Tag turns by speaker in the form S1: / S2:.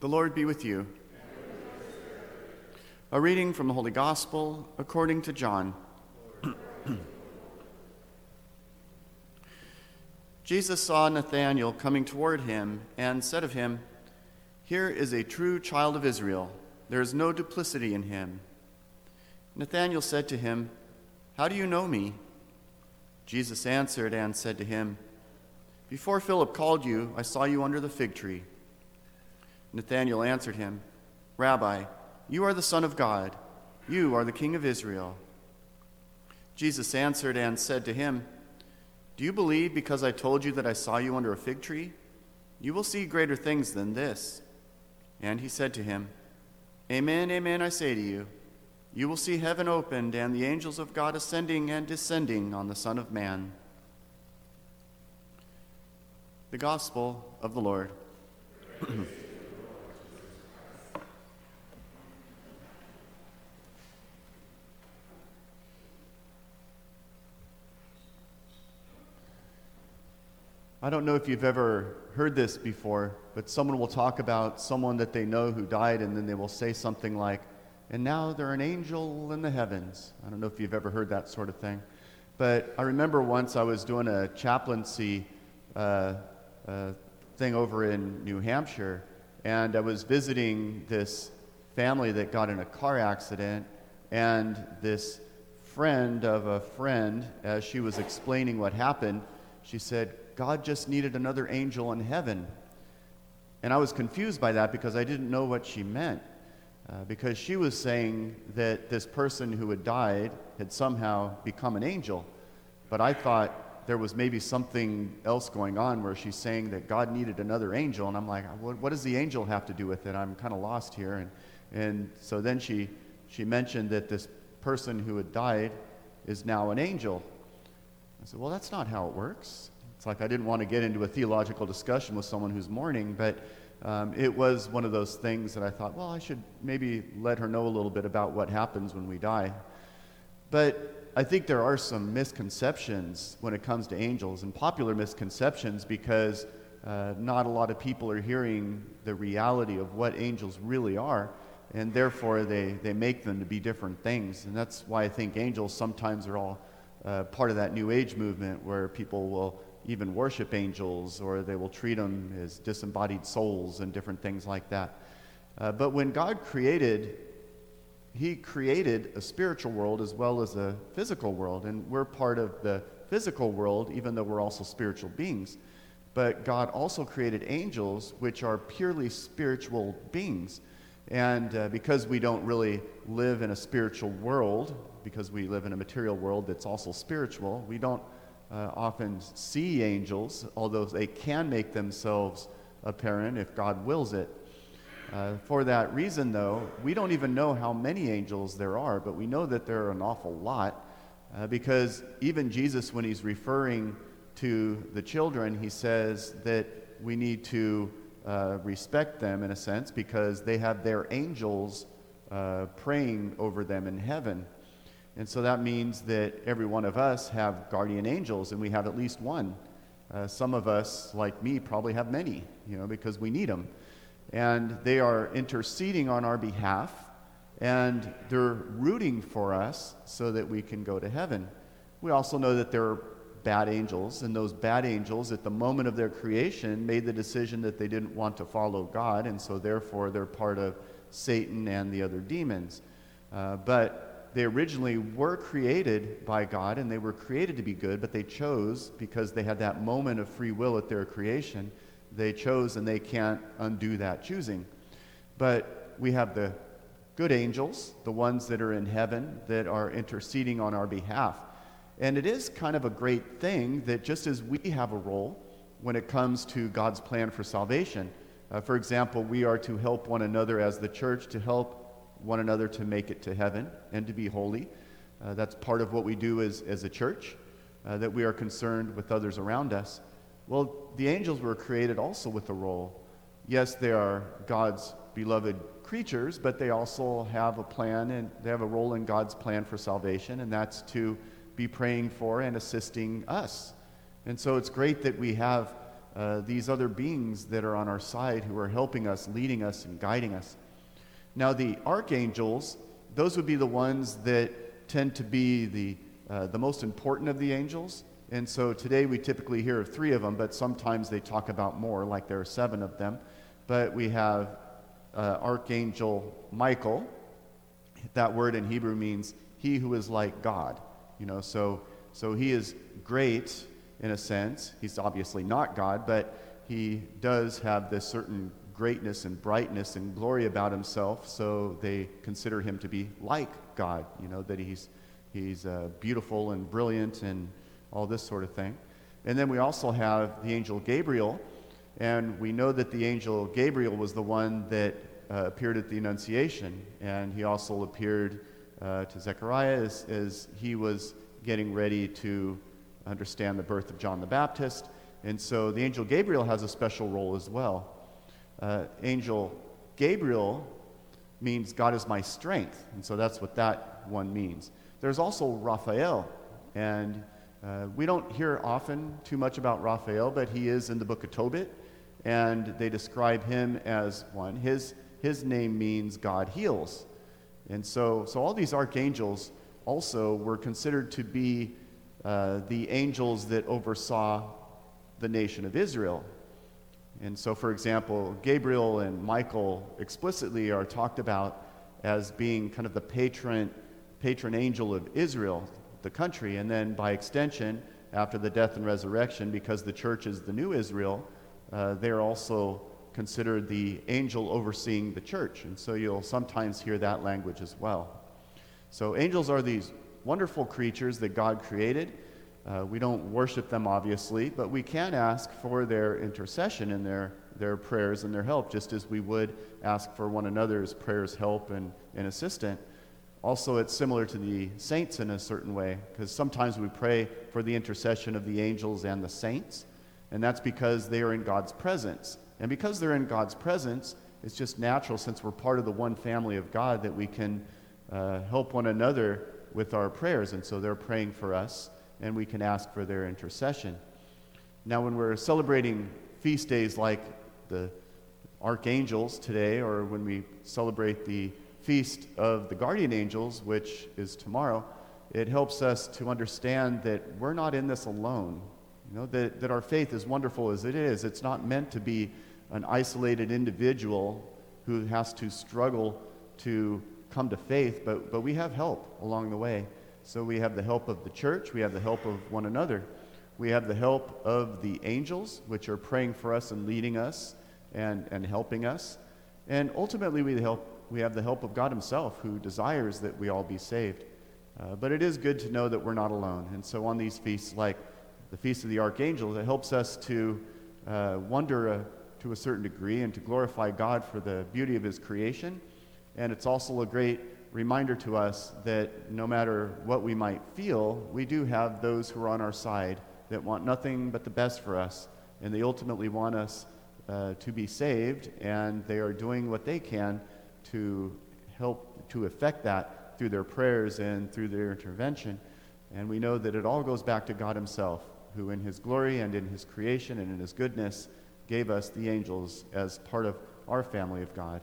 S1: The Lord be with you. A reading from the Holy Gospel according to John. Jesus saw Nathanael coming toward him and said of him, Here is a true child of Israel. There is no duplicity in him. Nathanael said to him, How do you know me? Jesus answered and said to him, Before Philip called you, I saw you under the fig tree. Nathanael answered him, Rabbi, you are the Son of God. You are the King of Israel. Jesus answered and said to him, Do you believe because I told you that I saw you under a fig tree? You will see greater things than this. And he said to him, Amen, amen, I say to you, you will see heaven opened and the angels of God ascending and descending on the Son of Man. The Gospel of the Lord. I don't know if you've ever heard this before, but someone will talk about someone that they know who died, and then they will say something like, and now they're an angel in the heavens. I don't know if you've ever heard that sort of thing. But I remember once I was doing a chaplaincy uh, uh, thing over in New Hampshire, and I was visiting this family that got in a car accident, and this friend of a friend, as she was explaining what happened, she said, God just needed another angel in heaven. And I was confused by that because I didn't know what she meant. Uh, because she was saying that this person who had died had somehow become an angel. But I thought there was maybe something else going on where she's saying that God needed another angel. And I'm like, what, what does the angel have to do with it? I'm kind of lost here. And, and so then she, she mentioned that this person who had died is now an angel. I said, well, that's not how it works. It's like I didn't want to get into a theological discussion with someone who's mourning, but um, it was one of those things that I thought, well, I should maybe let her know a little bit about what happens when we die. But I think there are some misconceptions when it comes to angels, and popular misconceptions because uh, not a lot of people are hearing the reality of what angels really are, and therefore they, they make them to be different things. And that's why I think angels sometimes are all uh, part of that New Age movement where people will even worship angels or they will treat them as disembodied souls and different things like that. Uh, but when God created, He created a spiritual world as well as a physical world. And we're part of the physical world, even though we're also spiritual beings. But God also created angels, which are purely spiritual beings. And uh, because we don't really live in a spiritual world, because we live in a material world that's also spiritual, we don't uh, often see angels, although they can make themselves apparent if God wills it. Uh, for that reason, though, we don't even know how many angels there are, but we know that there are an awful lot uh, because even Jesus, when he's referring to the children, he says that we need to uh, respect them in a sense because they have their angels uh, praying over them in heaven. And so that means that every one of us have guardian angels, and we have at least one. Uh, some of us, like me, probably have many, you know, because we need them. And they are interceding on our behalf, and they're rooting for us so that we can go to heaven. We also know that there are bad angels, and those bad angels, at the moment of their creation, made the decision that they didn't want to follow God, and so therefore they're part of Satan and the other demons. Uh, but they originally were created by God and they were created to be good, but they chose because they had that moment of free will at their creation. They chose and they can't undo that choosing. But we have the good angels, the ones that are in heaven that are interceding on our behalf. And it is kind of a great thing that just as we have a role when it comes to God's plan for salvation, uh, for example, we are to help one another as the church to help one another to make it to heaven and to be holy. Uh, that's part of what we do as, as a church, uh, that we are concerned with others around us. Well, the angels were created also with a role. Yes, they are God's beloved creatures, but they also have a plan and they have a role in God's plan for salvation, and that's to be praying for and assisting us. And so it's great that we have uh, these other beings that are on our side who are helping us, leading us, and guiding us. Now, the archangels, those would be the ones that tend to be the, uh, the most important of the angels. And so today we typically hear of three of them, but sometimes they talk about more, like there are seven of them. But we have uh, Archangel Michael. That word in Hebrew means he who is like God. You know, so, so he is great in a sense. He's obviously not God, but he does have this certain greatness and brightness and glory about himself, so they consider him to be like God, you know, that he's, he's uh, beautiful and brilliant and all this sort of thing. And then we also have the angel Gabriel, and we know that the angel Gabriel was the one that uh, appeared at the Annunciation, and he also appeared uh, to Zechariah as, as he was getting ready to understand the birth of John the Baptist. And so the angel Gabriel has a special role as well. Uh, angel Gabriel means God is my strength, and so that's what that one means. There's also Raphael, and uh, we don't hear often too much about Raphael, but he is in the book of Tobit, and they describe him as one. His, his name means God heals. And so, so all these archangels also were considered to be uh, the angels that oversaw the nation of Israel. And so, for example, Gabriel and Michael explicitly are talked about as being kind of the patron, patron angel of Israel, the country. And then, by extension, after the death and resurrection, because the church is the new Israel, uh, they're also considered the angel overseeing the church. And so you'll sometimes hear that language as well. So angels are these wonderful creatures that God created. Uh, we don't worship them, obviously, but we can ask for their intercession and their, their prayers and their help, just as we would ask for one another's prayers, help, and, and assistance. Also, it's similar to the saints in a certain way, because sometimes we pray for the intercession of the angels and the saints, and that's because they are in God's presence. And because they're in God's presence, it's just natural, since we're part of the one family of God, that we can uh, help one another with our prayers. And so they're praying for us, and we can ask for their intercession. Now, when we're celebrating feast days like the archangels today, or when we celebrate the feast of the guardian angels, which is tomorrow, it helps us to understand that we're not in this alone. You know, that, that our faith, as wonderful as it is, it's not meant to be an isolated individual who has to struggle to come to faith, but, but we have help along the way. So we have the help of the church, we have the help of one another, we have the help of the angels, which are praying for us and leading us and, and helping us. And ultimately, we, help, we have the help of God Himself, who desires that we all be saved. Uh, but it is good to know that we're not alone. And so on these feasts, like the Feast of the Archangels, it helps us to uh, wonder uh, to a certain degree and to glorify God for the beauty of His creation. And it's also a great reminder to us that no matter what we might feel, we do have those who are on our side that want nothing but the best for us. And they ultimately want us uh, to be saved, and they are doing what they can to help to effect that through their prayers and through their intervention. And we know that it all goes back to God Himself, who in His glory and in His creation and in His goodness gave us the angels as part of our family of God.